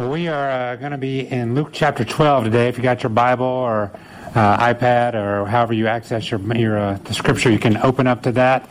Well, we are uh, going to be in Luke chapter 12 today. If you got your Bible or uh, iPad or however you access your, your uh, the scripture, you can open up to that.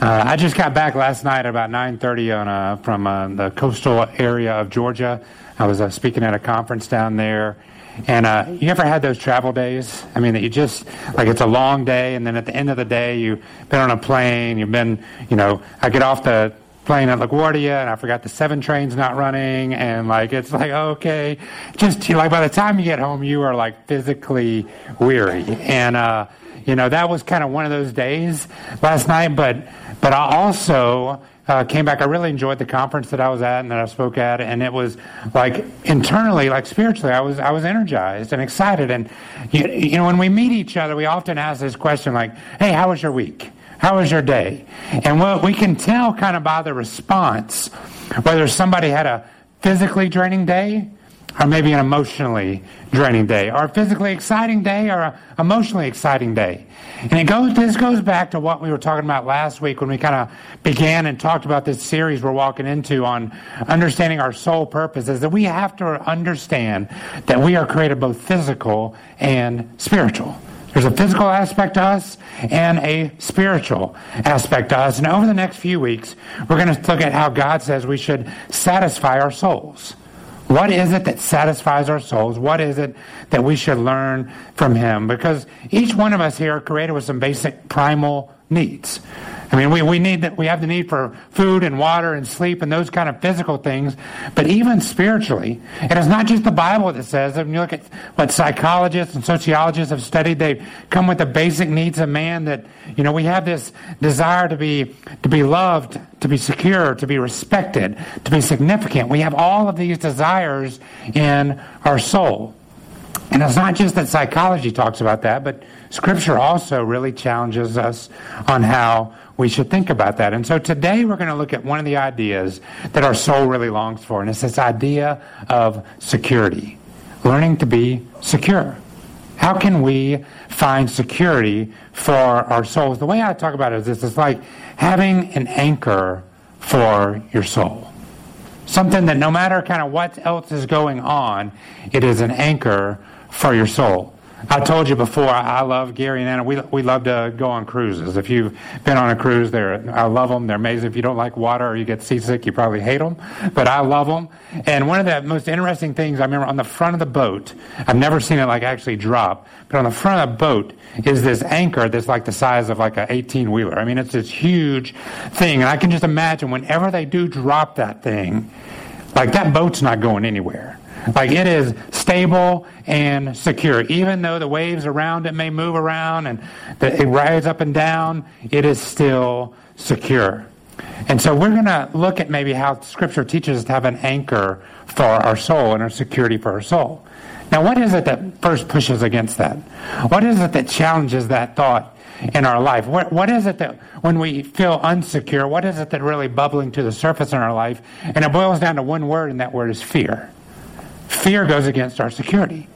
Uh, I just got back last night at about 9:30 on uh, from uh, the coastal area of Georgia. I was speaking at a conference down there. And you ever had those travel days? I mean, that you just like it's a long day, and then at the end of the day, you've been on a plane. You've been, you know, I get off the playing at LaGuardia and I forgot the seven train's not running and like it's like okay. Just like by the time you get home you are like physically weary. And uh you know that was kind of one of those days last night but but I also uh, came back. I really enjoyed the conference that I was at and that I spoke at and it was like internally like spiritually I was I was energized and excited. And you, you know when we meet each other we often ask this question like hey how was your week how was your day? And what we can tell kind of by the response whether somebody had a physically draining day or maybe an emotionally draining day, or a physically exciting day or an emotionally exciting day. And it goes, this goes back to what we were talking about last week when we kind of began and talked about this series we're walking into on understanding our soul purpose is that we have to understand that we are created both physical and spiritual. There's a physical aspect to us and a spiritual aspect to us. And over the next few weeks, we're going to look at how God says we should satisfy our souls. What is it that satisfies our souls? What is it that we should learn from Him? Because each one of us here are created with some basic primal needs. I mean, we, we need that we have the need for food and water and sleep and those kind of physical things, but even spiritually, it is not just the Bible that says. When you look at what psychologists and sociologists have studied, they come with the basic needs of man. That you know, we have this desire to be to be loved, to be secure, to be respected, to be significant. We have all of these desires in our soul. And it's not just that psychology talks about that, but Scripture also really challenges us on how we should think about that. And so today we're going to look at one of the ideas that our soul really longs for, and it's this idea of security, learning to be secure. How can we find security for our souls? The way I talk about it is this it's like having an anchor for your soul. Something that no matter kind of what else is going on, it is an anchor for your soul. I told you before, I love Gary and Anna. We, we love to go on cruises. If you've been on a cruise, they're, I love them. They're amazing. If you don't like water or you get seasick, you probably hate them. But I love them. And one of the most interesting things I remember on the front of the boat, I've never seen it like actually drop, but on the front of the boat is this anchor that's like the size of like an 18 wheeler. I mean, it's this huge thing. And I can just imagine whenever they do drop that thing, like that boat's not going anywhere. Like it is stable and secure. Even though the waves around it may move around and it rides up and down, it is still secure. And so we're going to look at maybe how Scripture teaches us to have an anchor for our soul and our security for our soul. Now, what is it that first pushes against that? What is it that challenges that thought in our life? What, what is it that when we feel unsecure, what is it that really bubbling to the surface in our life? And it boils down to one word, and that word is fear. Fear goes against our security.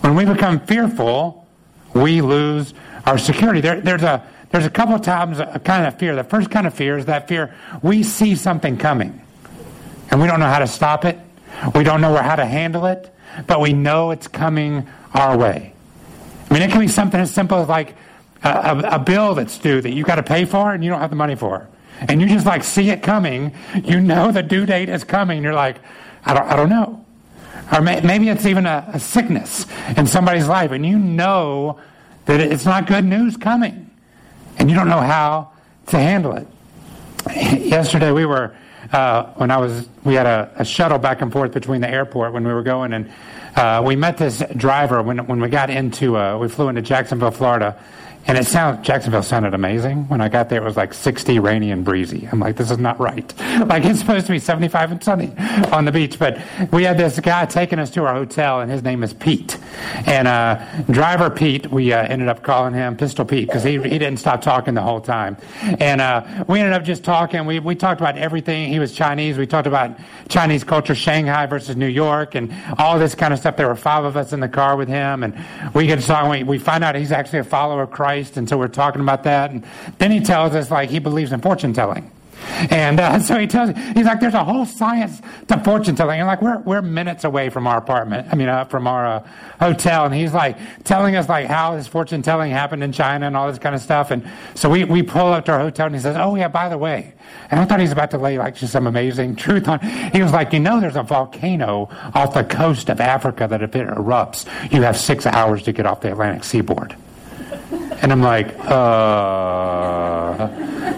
When we become fearful, we lose our security. There, there's a there's a couple of times a kind of fear. The first kind of fear is that fear we see something coming, and we don't know how to stop it. We don't know how to handle it, but we know it's coming our way. I mean, it can be something as simple as like a, a, a bill that's due that you've got to pay for and you don't have the money for, and you just like see it coming. You know the due date is coming. You're like, I don't, I don't know. Or may, maybe it's even a, a sickness in somebody's life, and you know that it's not good news coming, and you don't know how to handle it. Yesterday, we were uh, when I was we had a, a, shuttle back and forth between the airport when we were going, and uh, we met this driver when when we got into uh, we flew into Jacksonville, Florida, and it sounded, Jacksonville sounded amazing. When I got there, it was like 60, rainy, and breezy. I'm like, this is not right. Like, it's supposed to be 75 and sunny on the beach. But we had this guy taking us to our hotel, and his name is Pete. And uh, driver Pete, we uh, ended up calling him Pistol Pete because he, he didn't stop talking the whole time. And uh, we ended up just talking. We, we talked about everything. He was Chinese. We talked about Chinese culture, Shanghai versus New York, and all this kind of stuff. There were five of us in the car with him. And we get to talk, we, we find out he's actually a follower of Christ. Christ, and so we're talking about that. And then he tells us like he believes in fortune telling. And uh, so he tells, he's like, there's a whole science to fortune telling. And like, we're, we're minutes away from our apartment, I mean, uh, from our uh, hotel. And he's like telling us like how his fortune telling happened in China and all this kind of stuff. And so we, we pull up to our hotel and he says, oh yeah, by the way. And I thought he was about to lay like just some amazing truth on. He was like, you know, there's a volcano off the coast of Africa that if it erupts, you have six hours to get off the Atlantic seaboard. And I'm like, uh,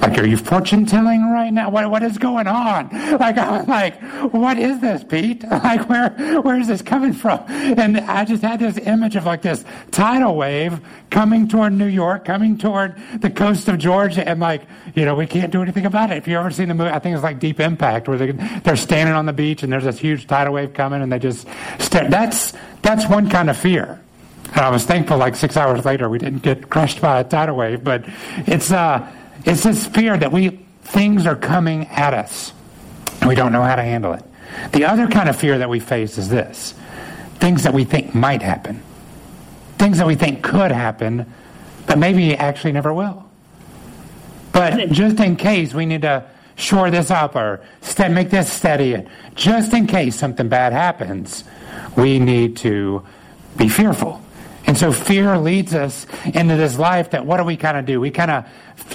like, are you fortune telling right now? What, what is going on? Like, I'm like, what is this, Pete? Like, where, where is this coming from? And I just had this image of like this tidal wave coming toward New York, coming toward the coast of Georgia, and like, you know, we can't do anything about it. If you've ever seen the movie, I think it's like Deep Impact, where they, they're standing on the beach and there's this huge tidal wave coming, and they just stare. That's that's one kind of fear. And I was thankful like six hours later we didn't get crushed by a tidal wave, but it's, uh, it's this fear that we, things are coming at us and we don't know how to handle it. The other kind of fear that we face is this things that we think might happen, things that we think could happen, but maybe actually never will. But just in case, we need to shore this up or make this steady. Just in case something bad happens, we need to be fearful. And so fear leads us into this life that what do we kind of do? We kind of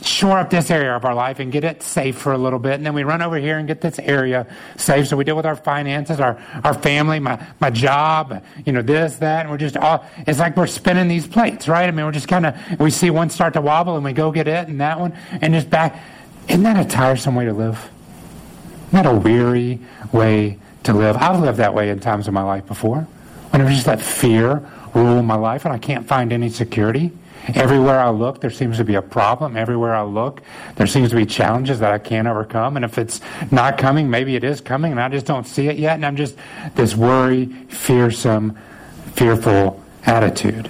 shore up this area of our life and get it safe for a little bit. And then we run over here and get this area safe. So we deal with our finances, our, our family, my, my job, you know, this, that. And we're just all, it's like we're spinning these plates, right? I mean, we're just kind of, we see one start to wobble and we go get it and that one and just back. Isn't that a tiresome way to live? That a weary way to live? I've lived that way in times of my life before. When I just let fear rule my life and I can't find any security. Everywhere I look, there seems to be a problem. Everywhere I look, there seems to be challenges that I can't overcome. And if it's not coming, maybe it is coming and I just don't see it yet. And I'm just this worry, fearsome, fearful attitude.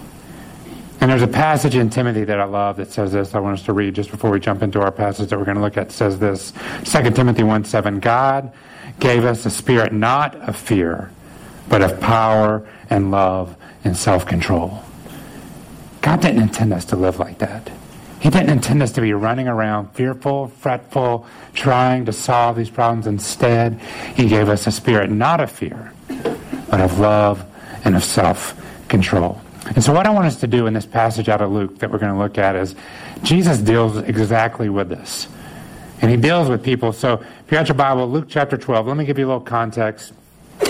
And there's a passage in Timothy that I love that says this. I want us to read just before we jump into our passage that we're going to look at. It says this 2 Timothy 1 7 God gave us a spirit not of fear, but of power and love and self control. God didn't intend us to live like that. He didn't intend us to be running around fearful, fretful, trying to solve these problems. Instead, He gave us a spirit not of fear, but of love and of self control. And so, what I want us to do in this passage out of Luke that we're going to look at is Jesus deals exactly with this. And he deals with people. So, if you got your Bible, Luke chapter 12, let me give you a little context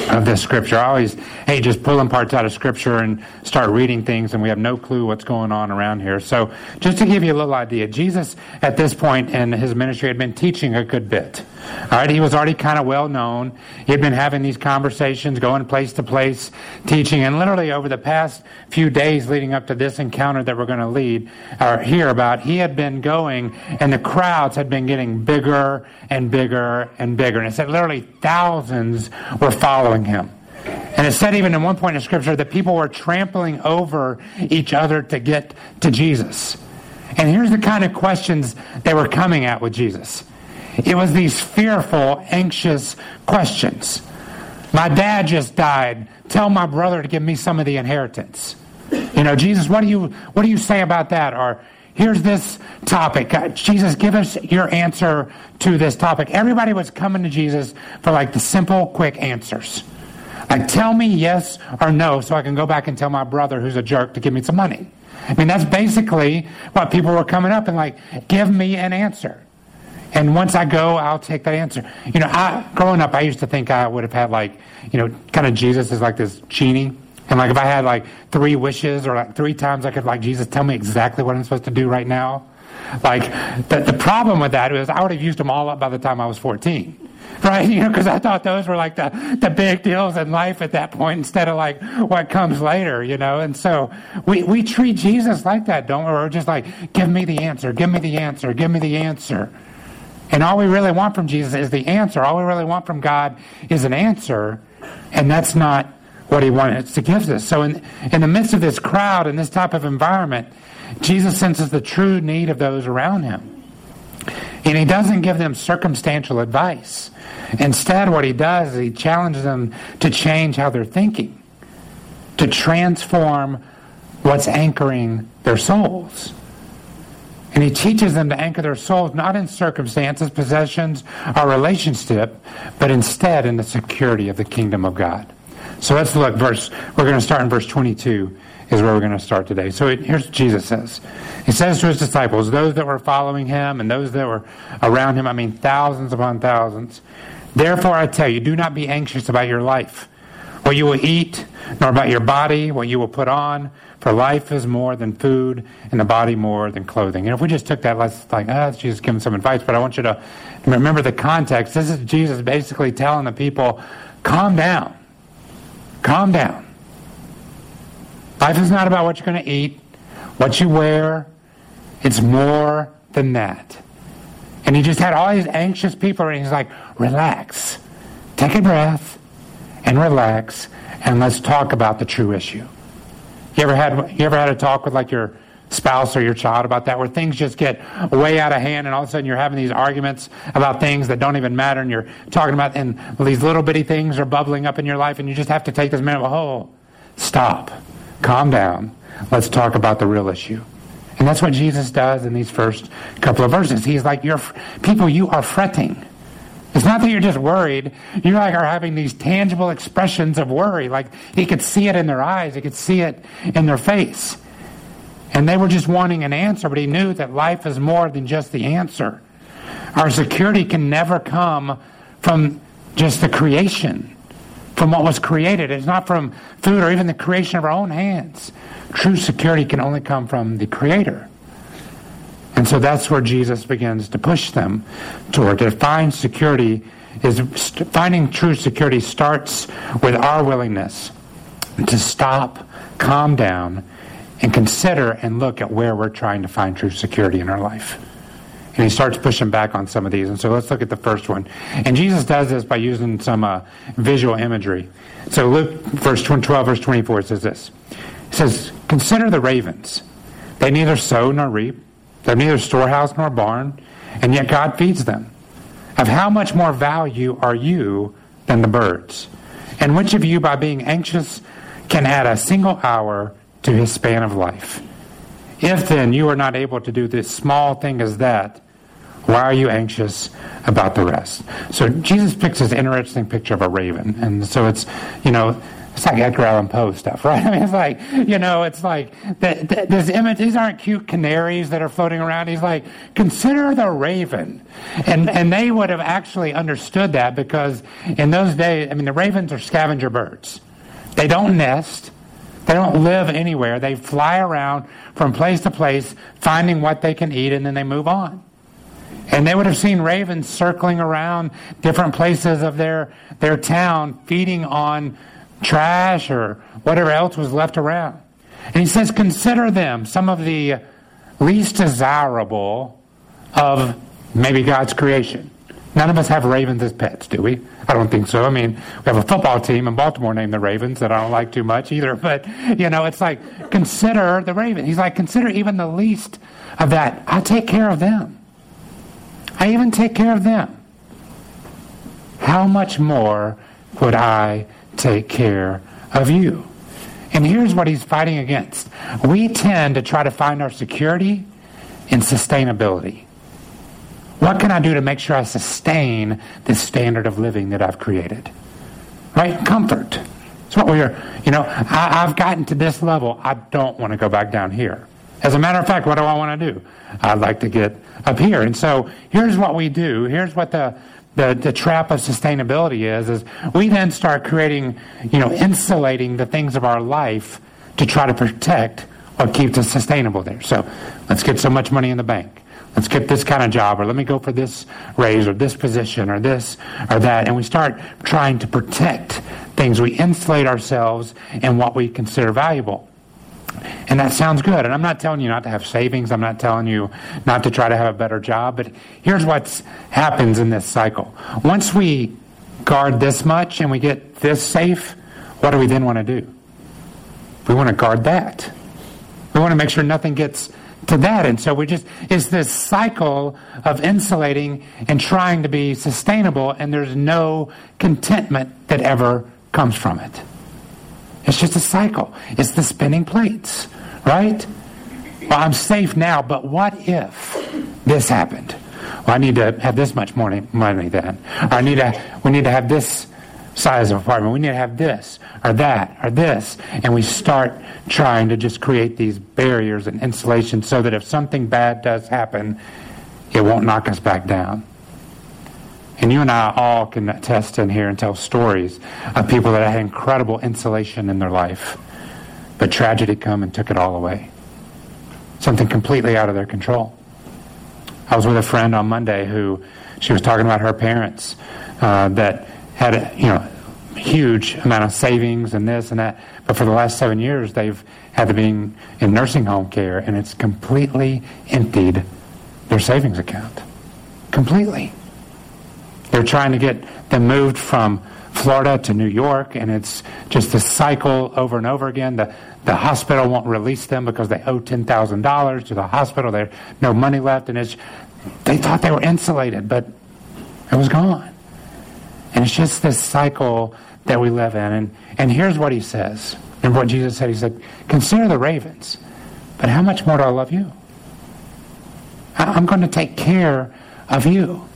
of this scripture. I always hey, just pulling parts out of scripture and start reading things and we have no clue what's going on around here. So just to give you a little idea, Jesus at this point in his ministry had been teaching a good bit. All right, he was already kind of well known. He had been having these conversations, going place to place, teaching, and literally over the past few days leading up to this encounter that we're going to lead or hear about, he had been going, and the crowds had been getting bigger and bigger and bigger. And it said literally thousands were following him. And it said even in one point in Scripture that people were trampling over each other to get to Jesus. And here's the kind of questions they were coming at with Jesus. It was these fearful, anxious questions. My dad just died. Tell my brother to give me some of the inheritance. You know, Jesus, what do you what do you say about that? Or here's this topic. Uh, Jesus, give us your answer to this topic. Everybody was coming to Jesus for like the simple, quick answers. Like, tell me yes or no so I can go back and tell my brother who's a jerk to give me some money. I mean, that's basically what people were coming up and like, give me an answer. And once I go, I'll take that answer. You know, I, growing up, I used to think I would have had like, you know, kind of Jesus is like this genie. And like if I had like three wishes or like three times I could like, Jesus, tell me exactly what I'm supposed to do right now. Like the, the problem with that is I would have used them all up by the time I was 14. Right? You know, because I thought those were like the, the big deals in life at that point instead of like what comes later, you know? And so we, we treat Jesus like that, don't we? We're just like, give me the answer, give me the answer, give me the answer. And all we really want from Jesus is the answer. All we really want from God is an answer. And that's not what he wanted to give us. So in, in the midst of this crowd and this type of environment, Jesus senses the true need of those around him. And he doesn't give them circumstantial advice. Instead, what he does is he challenges them to change how they're thinking, to transform what's anchoring their souls. And he teaches them to anchor their souls not in circumstances, possessions, or relationship, but instead in the security of the kingdom of God. So let's look verse we're going to start in verse 22 is where we're going to start today. So it, here's what Jesus says. He says to his disciples, those that were following him and those that were around him, I mean thousands upon thousands, therefore I tell you, do not be anxious about your life, what you will eat, nor about your body, what you will put on. For life is more than food, and the body more than clothing. And if we just took that, let's like, ah, Jesus giving some advice, but I want you to remember the context. This is Jesus basically telling the people, calm down. Calm down. Life is not about what you're going to eat, what you wear. It's more than that. And he just had all these anxious people, and he's like, relax. Take a breath and relax, and let's talk about the true issue. You ever had you ever had a talk with like your spouse or your child about that where things just get way out of hand and all of a sudden you're having these arguments about things that don't even matter and you're talking about and these little bitty things are bubbling up in your life and you just have to take this man of minute oh stop calm down let's talk about the real issue and that's what jesus does in these first couple of verses he's like you're people you are fretting it's not that you're just worried. You like are having these tangible expressions of worry. Like he could see it in their eyes. He could see it in their face. And they were just wanting an answer, but he knew that life is more than just the answer. Our security can never come from just the creation, from what was created. It's not from food or even the creation of our own hands. True security can only come from the Creator. And so that's where Jesus begins to push them toward. To find security is finding true security starts with our willingness to stop, calm down, and consider and look at where we're trying to find true security in our life. And he starts pushing back on some of these. And so let's look at the first one. And Jesus does this by using some uh, visual imagery. So Luke, verse 12, verse 24 says this. It says, Consider the ravens. They neither sow nor reap they're neither storehouse nor barn, and yet God feeds them. Of how much more value are you than the birds? And which of you, by being anxious, can add a single hour to his span of life? If then you are not able to do this small thing as that, why are you anxious about the rest? So Jesus picks this interesting picture of a raven. And so it's, you know, it's like Edgar Allan Poe stuff, right? I mean, it's like, you know, it's like this image, these aren't cute canaries that are floating around. He's like, consider the raven. And, and they would have actually understood that because in those days, I mean, the ravens are scavenger birds. They don't nest. They don't live anywhere. They fly around from place to place, finding what they can eat, and then they move on. And they would have seen ravens circling around different places of their, their town, feeding on trash or whatever else was left around. And he says, consider them some of the least desirable of maybe God's creation. None of us have ravens as pets, do we? I don't think so. I mean, we have a football team in Baltimore named the Ravens that I don't like too much either. But, you know, it's like, consider the raven. He's like, consider even the least of that. I take care of them. I even take care of them. How much more would I take care of you. And here's what he's fighting against. We tend to try to find our security in sustainability. What can I do to make sure I sustain this standard of living that I've created? Right? Comfort. That's what we're, you know, I, have gotten to this level. I don't want to go back down here. As a matter of fact, what do I want to do? I'd like to get up here. And so here's what we do. Here's what the, the, the trap of sustainability is, is we then start creating, you know, insulating the things of our life to try to protect what keeps us sustainable there. So let's get so much money in the bank. Let's get this kind of job, or let me go for this raise, or this position, or this, or that. And we start trying to protect things. We insulate ourselves in what we consider valuable. And that sounds good. And I'm not telling you not to have savings. I'm not telling you not to try to have a better job. But here's what happens in this cycle. Once we guard this much and we get this safe, what do we then want to do? We want to guard that. We want to make sure nothing gets to that. And so we just, it's this cycle of insulating and trying to be sustainable, and there's no contentment that ever comes from it. It's just a cycle. It's the spinning plates, right? Well, I'm safe now, but what if this happened? Well, I need to have this much money, money then. I need to, we need to have this size of apartment. We need to have this or that or this. And we start trying to just create these barriers and insulation so that if something bad does happen, it won't knock us back down. And you and I all can attest in here and tell stories of people that had incredible insulation in their life, but tragedy come and took it all away. Something completely out of their control. I was with a friend on Monday who she was talking about her parents uh, that had a you know huge amount of savings and this and that, but for the last seven years they've had to be in nursing home care, and it's completely emptied their savings account. Completely. They're trying to get them moved from Florida to New York, and it's just a cycle over and over again. The, the hospital won't release them because they owe $10,000 to the hospital. There's no money left, and it's, they thought they were insulated, but it was gone. And it's just this cycle that we live in. And, and here's what he says. And what Jesus said, he said, consider the ravens, but how much more do I love you? I'm going to take care of you.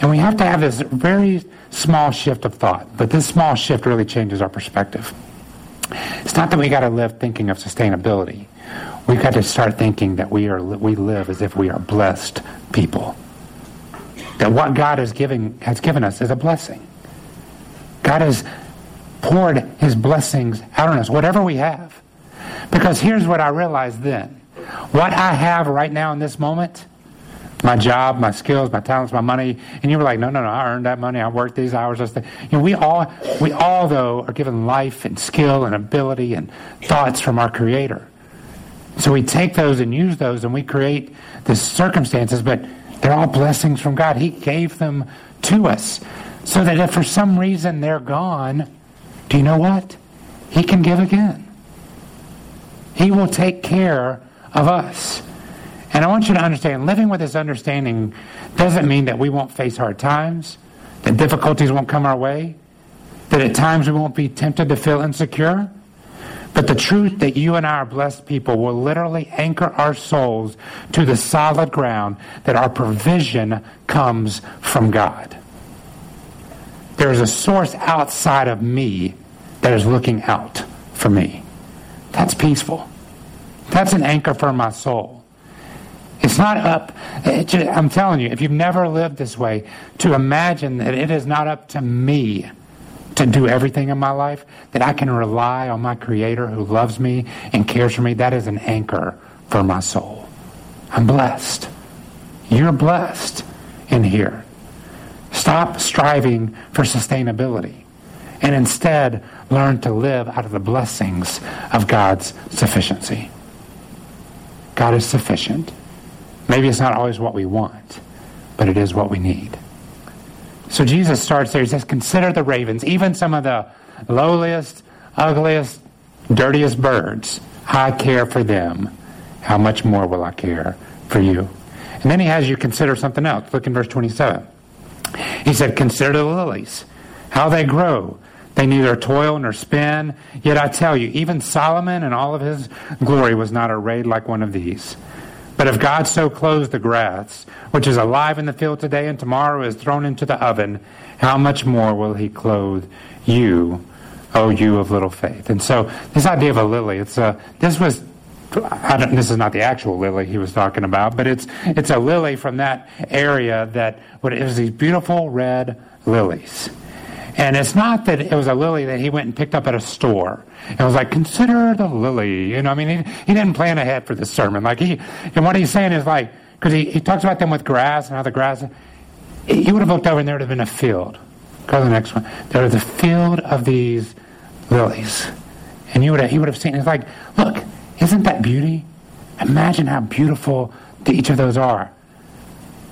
And we have to have this very small shift of thought, but this small shift really changes our perspective. It's not that we got to live thinking of sustainability. We've got to start thinking that we are we live as if we are blessed people. That what God is giving has given us is a blessing. God has poured his blessings out on us, whatever we have. Because here's what I realized then. What I have right now in this moment my job, my skills, my talents, my money. And you were like, no, no, no, I earned that money. I worked these hours. You know, we all, we all though are given life and skill and ability and thoughts from our Creator. So we take those and use those and we create the circumstances, but they're all blessings from God. He gave them to us. So that if for some reason they're gone, do you know what? He can give again. He will take care of us. And I want you to understand living with this understanding doesn't mean that we won't face hard times, that difficulties won't come our way, that at times we won't be tempted to feel insecure. But the truth that you and I are blessed people will literally anchor our souls to the solid ground that our provision comes from God. There is a source outside of me that is looking out for me. That's peaceful. That's an anchor for my soul. It's not up, it just, I'm telling you, if you've never lived this way, to imagine that it is not up to me to do everything in my life, that I can rely on my Creator who loves me and cares for me, that is an anchor for my soul. I'm blessed. You're blessed in here. Stop striving for sustainability and instead learn to live out of the blessings of God's sufficiency. God is sufficient. Maybe it's not always what we want, but it is what we need. So Jesus starts there. He says, Consider the ravens, even some of the lowliest, ugliest, dirtiest birds. I care for them. How much more will I care for you? And then he has you consider something else. Look in verse 27. He said, Consider the lilies, how they grow. They neither toil nor spin. Yet I tell you, even Solomon in all of his glory was not arrayed like one of these. But if God so clothes the grass, which is alive in the field today and tomorrow is thrown into the oven, how much more will he clothe you, O you of little faith? And so this idea of a lily, it's a, this was this is not the actual lily he was talking about, but it's it's a lily from that area that what it was these beautiful red lilies. And it's not that it was a lily that he went and picked up at a store. It was like, consider the lily. You know, I mean, he, he didn't plan ahead for this sermon. Like he, and what he's saying is like, because he, he talks about them with grass and how the grass, he would have looked over and there would have been a field. Go to the next one. There was a field of these lilies. And you would have, he would have seen, it's like, look, isn't that beauty? Imagine how beautiful each of those are.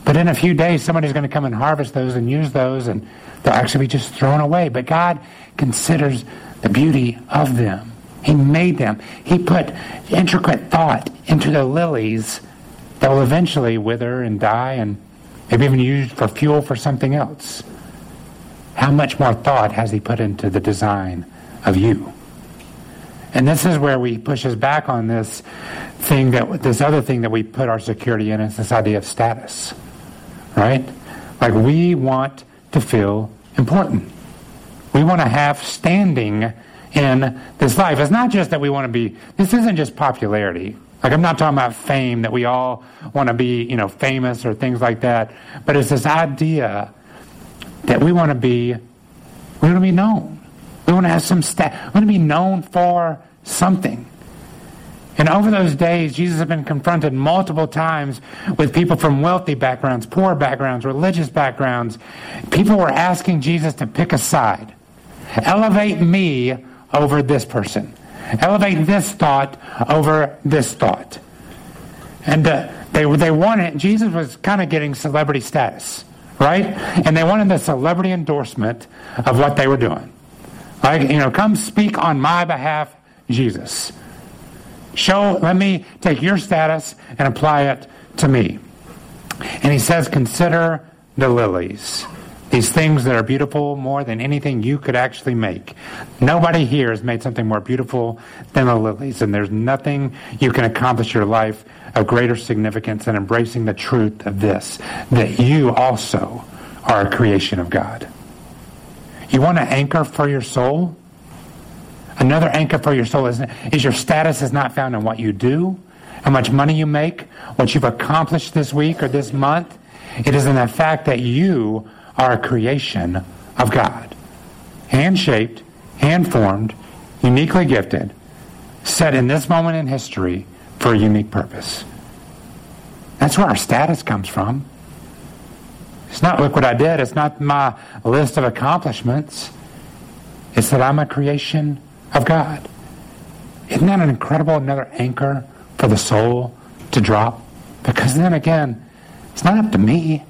But in a few days, somebody's going to come and harvest those and use those, and they'll actually be just thrown away. But God considers the beauty of them. He made them. He put intricate thought into the lilies that will eventually wither and die and maybe even used for fuel for something else. How much more thought has He put into the design of you? And this is where we push us back on this thing that this other thing that we put our security in is this idea of status. Right? Like we want to feel important. We want to have standing in this life. It's not just that we want to be this isn't just popularity. Like I'm not talking about fame that we all want to be, you know, famous or things like that, but it's this idea that we want to be we want to be known. We want to have some stat. We want to be known for something. And over those days, Jesus had been confronted multiple times with people from wealthy backgrounds, poor backgrounds, religious backgrounds. People were asking Jesus to pick a side. Elevate me over this person. Elevate this thought over this thought. And uh, they, they wanted, Jesus was kind of getting celebrity status, right? And they wanted the celebrity endorsement of what they were doing. Like, you know, come speak on my behalf, Jesus. Show, let me take your status and apply it to me. And he says, consider the lilies. These things that are beautiful more than anything you could actually make. Nobody here has made something more beautiful than the lilies, and there's nothing you can accomplish your life of greater significance than embracing the truth of this, that you also are a creation of God. You want an anchor for your soul? Another anchor for your soul is, is your status is not found in what you do, how much money you make, what you've accomplished this week or this month. It is in the fact that you are a creation of God. Hand shaped, hand formed, uniquely gifted, set in this moment in history for a unique purpose. That's where our status comes from. It's not, look what I did. It's not my list of accomplishments. It's that I'm a creation of God. Isn't that an incredible another anchor for the soul to drop? Because then again, it's not up to me.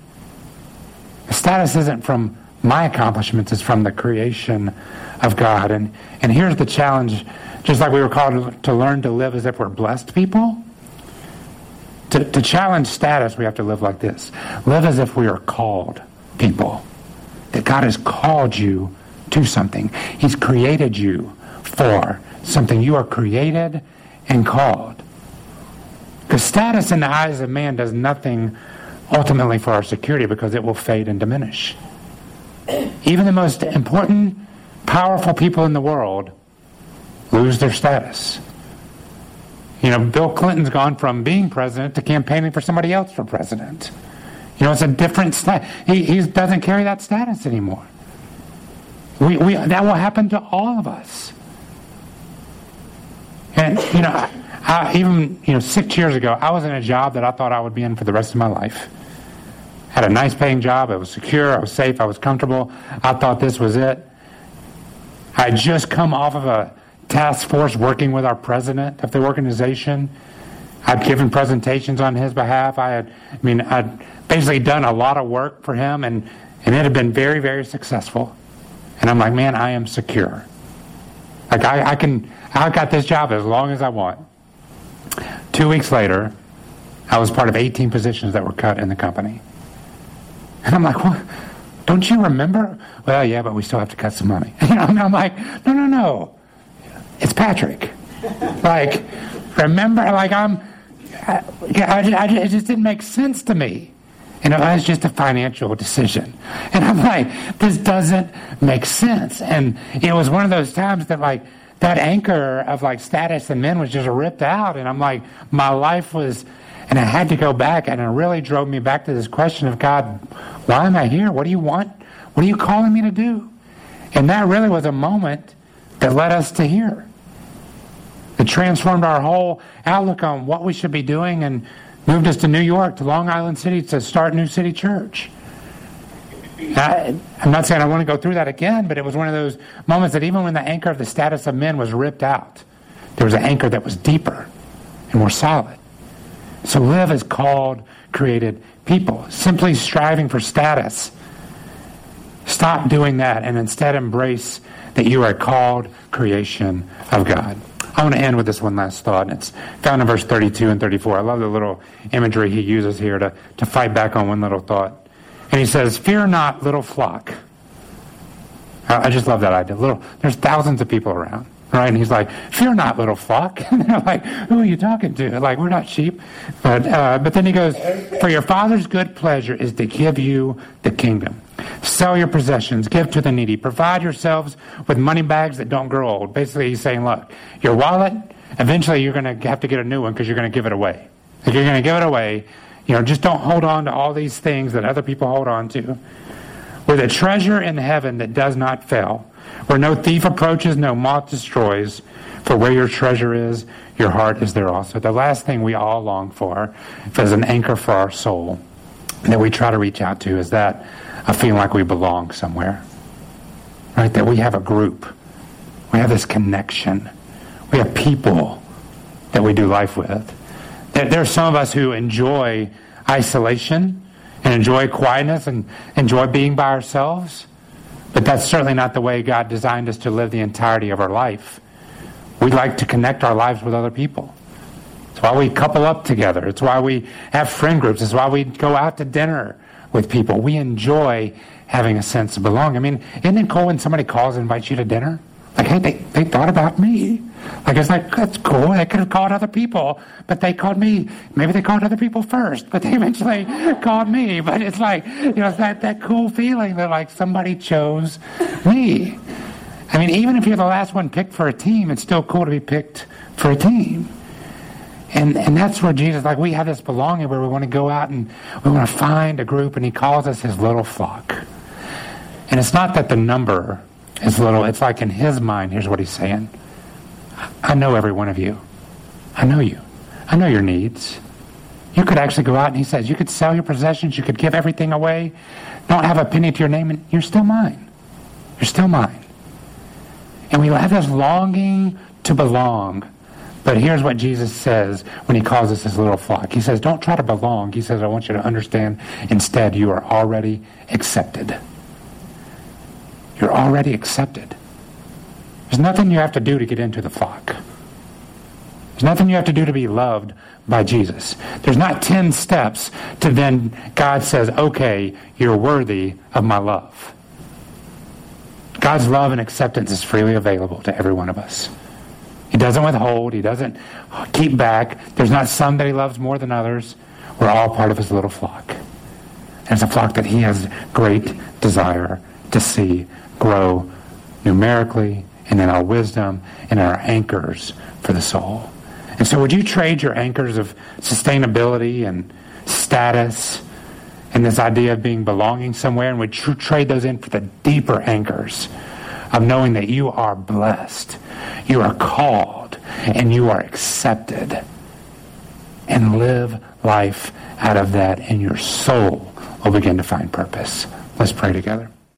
The status isn't from my accomplishments, it's from the creation of God. And, and here's the challenge just like we were called to learn to live as if we're blessed people. To, to challenge status, we have to live like this live as if we are called people. That God has called you to something, He's created you for something. You are created and called. Because status in the eyes of man does nothing ultimately for our security because it will fade and diminish. Even the most important, powerful people in the world lose their status. You know, Bill Clinton's gone from being president to campaigning for somebody else for president. You know, it's a different status. He, he doesn't carry that status anymore. We, we, that will happen to all of us. And, you know, I, I, even, you know, six years ago, I was in a job that I thought I would be in for the rest of my life. Had a nice paying job. It was secure. I was safe. I was comfortable. I thought this was it. I just come off of a task force working with our president of the organization. I'd given presentations on his behalf. I had, I mean, I'd basically done a lot of work for him, and, and it had been very, very successful. And I'm like, man, I am secure. Like, I, I can, I've got this job as long as I want. Two weeks later, I was part of 18 positions that were cut in the company. And I'm like, what? Don't you remember? Well, yeah, but we still have to cut some money. You know, and I'm like, no, no, no. It's Patrick. like, remember, like I'm, I, I, I, it just didn't make sense to me. And it was just a financial decision. And I'm like, this doesn't make sense. And it was one of those times that like, that anchor of like status and men was just ripped out. And I'm like, my life was, and I had to go back and it really drove me back to this question of God, why am I here? What do you want? What are you calling me to do? And that really was a moment that led us to here. It transformed our whole outlook on what we should be doing and moved us to New York, to Long Island City to start New City Church. I, am not saying I want to go through that again, but it was one of those moments that even when the anchor of the status of men was ripped out, there was an anchor that was deeper and more solid. So live as called, created people, simply striving for status. Stop doing that and instead embrace that you are called creation of God. I want to end with this one last thought, and it's found in verse 32 and 34. I love the little imagery he uses here to, to fight back on one little thought. And he says, Fear not, little flock. I just love that idea. Little, there's thousands of people around. Right? And he's like, Fear not, little flock. And they're like, Who are you talking to? Like, we're not sheep. But, uh, but then he goes, For your father's good pleasure is to give you the kingdom. Sell your possessions, give to the needy, provide yourselves with money bags that don't grow old. Basically, he's saying, Look, your wallet, eventually you're going to have to get a new one because you're going to give it away. If you're going to give it away, you know, just don't hold on to all these things that other people hold on to. With a treasure in heaven that does not fail where no thief approaches, no moth destroys. For where your treasure is, your heart is there also. The last thing we all long for as an anchor for our soul that we try to reach out to is that a feeling like we belong somewhere. Right? That we have a group. We have this connection. We have people that we do life with. There are some of us who enjoy isolation and enjoy quietness and enjoy being by ourselves. But that's certainly not the way God designed us to live the entirety of our life. We like to connect our lives with other people. It's why we couple up together. It's why we have friend groups. It's why we go out to dinner with people. We enjoy having a sense of belonging. I mean, isn't it cool when somebody calls and invites you to dinner? Like, hey, they, they thought about me. Like, it's like, that's cool. They could have called other people, but they called me. Maybe they called other people first, but they eventually called me. But it's like, you know, it's that, that cool feeling that, like, somebody chose me. I mean, even if you're the last one picked for a team, it's still cool to be picked for a team. And, and that's where Jesus, like, we have this belonging where we want to go out and we want to find a group, and he calls us his little flock. And it's not that the number is little, it's like in his mind, here's what he's saying I know every one of you. I know you. I know your needs. You could actually go out and he says, you could sell your possessions, you could give everything away, don't have a penny to your name, and you're still mine. You're still mine. And we have this longing to belong. But here's what Jesus says when he calls us his little flock. He says, Don't try to belong. He says, I want you to understand instead, you are already accepted. You're already accepted. There's nothing you have to do to get into the flock. There's nothing you have to do to be loved by Jesus. There's not 10 steps to then God says, okay, you're worthy of my love. God's love and acceptance is freely available to every one of us. He doesn't withhold. He doesn't keep back. There's not some that he loves more than others. We're all part of his little flock. And it's a flock that he has great desire to see grow numerically and in our wisdom and in our anchors for the soul. And so, would you trade your anchors of sustainability and status and this idea of being belonging somewhere, and would you trade those in for the deeper anchors of knowing that you are blessed, you are called, and you are accepted? And live life out of that, and your soul will begin to find purpose. Let's pray together.